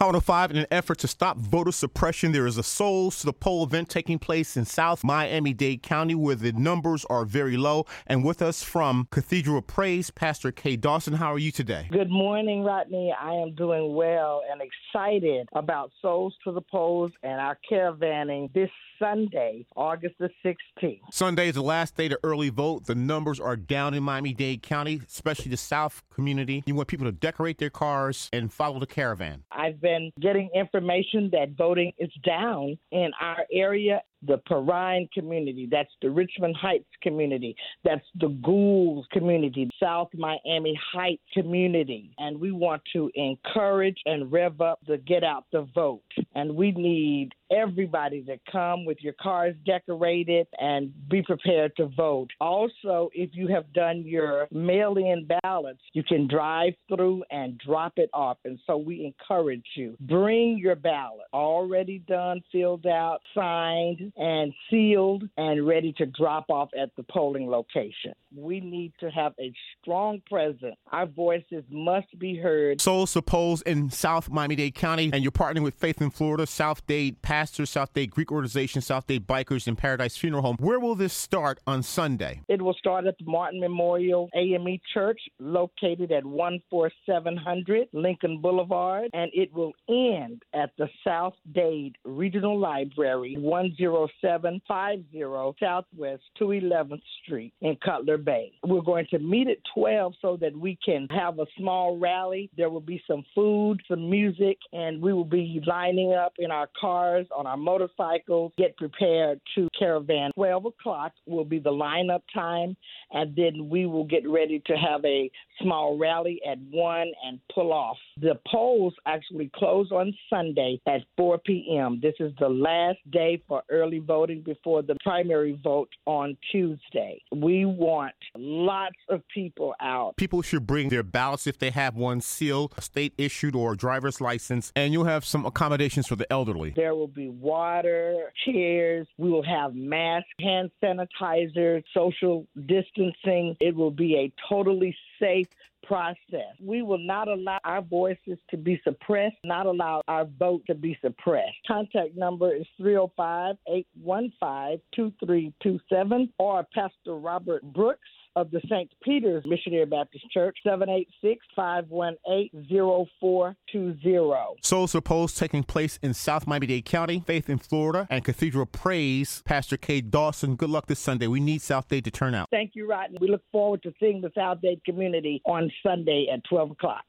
Hot 105, in an effort to stop voter suppression, there is a Souls to the Poll event taking place in South Miami Dade County where the numbers are very low. And with us from Cathedral of Praise, Pastor Kay Dawson. How are you today? Good morning, Rodney. I am doing well and excited about Souls to the Polls and our caravanning this Sunday, August the 16th. Sunday is the last day to early vote. The numbers are down in Miami Dade County, especially the South community. You want people to decorate their cars and follow the caravan. I've been getting information that voting is down in our area the Perrine community, that's the Richmond Heights community, that's the Gould community, South Miami Heights community. And we want to encourage and rev up the get out the vote. And we need everybody to come with your cars decorated and be prepared to vote. Also, if you have done your mail in ballots, you can drive through and drop it off. And so we encourage you bring your ballot already done, filled out, signed, and sealed, and ready to drop off at the polling location. We need to have a strong presence. Our voices must be heard. Souls to Polls in South Miami Dade County, and you're partnering with Faith in Florida, South Dade Pastors, South Dade Greek Organization, South Dade Bikers, and Paradise Funeral Home. Where will this start on Sunday? It will start at the Martin Memorial AME Church, located at 14700 Lincoln Boulevard, and it will end at the South Dade Regional Library, 10750 Southwest 211th Street in Cutler Bay. We're going to meet at 12 so that we can have a small rally. There will be some food, some music, and we will be lining up in our cars, on our motorcycles, get prepared to caravan. 12 o'clock will be the lineup time, and then we will get ready to have a small rally at 1 and pull off. The polls actually close on Sunday at 4 p.m. This is the last day for early voting before the primary vote on Tuesday. We want lots of people out. People should bring their ballots if they have one sealed, state issued, or driver's license, and you'll have some accommodations for the elderly. There will be water, chairs, we will have masks, hand sanitizer, social distancing. It will be a totally safe process. We will not allow our voices to be suppressed, not allow our vote to be suppressed. Contact number is 305 815 2327 or Pastor Robert Brooks of the St. Peter's Missionary Baptist Church, 786 518 0420. Souls to taking place in South Miami Dade County, Faith in Florida, and Cathedral Praise. Pastor Kay Dawson, good luck this Sunday. We need South Dade to turn out. Thank you, Rodney. We look forward to seeing the South Dade community on Sunday at 12 o'clock.